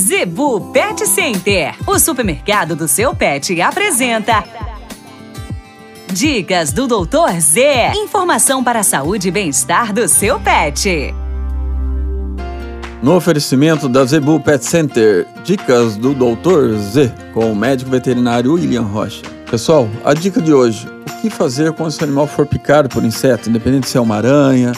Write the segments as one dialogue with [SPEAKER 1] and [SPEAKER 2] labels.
[SPEAKER 1] Zebu Pet Center, o supermercado do seu pet, apresenta. Dicas do Doutor Z. Informação para a saúde e bem-estar do seu pet.
[SPEAKER 2] No oferecimento da Zebu Pet Center, dicas do Doutor Z, com o médico veterinário William Rocha. Pessoal, a dica de hoje: o que fazer quando seu animal for picado por inseto, independente se é uma aranha,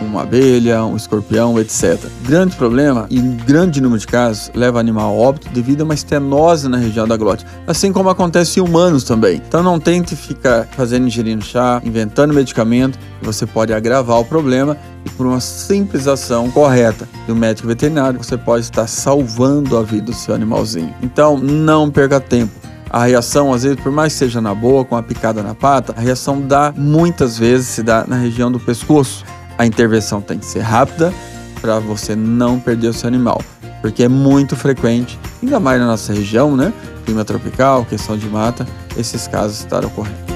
[SPEAKER 2] uma abelha, um escorpião, etc. Grande problema e grande número de casos leva animal a óbito devido a uma estenose na região da glote, assim como acontece em humanos também. Então não tente ficar fazendo ingerindo chá, inventando medicamento, você pode agravar o problema e por uma simples ação correta do médico veterinário, você pode estar salvando a vida do seu animalzinho. Então não perca tempo. A reação, às vezes, por mais que seja na boa, com a picada na pata, a reação dá muitas vezes se dá na região do pescoço a intervenção tem que ser rápida para você não perder o seu animal, porque é muito frequente, ainda mais na nossa região, né? Clima tropical, questão de mata, esses casos estão ocorrendo.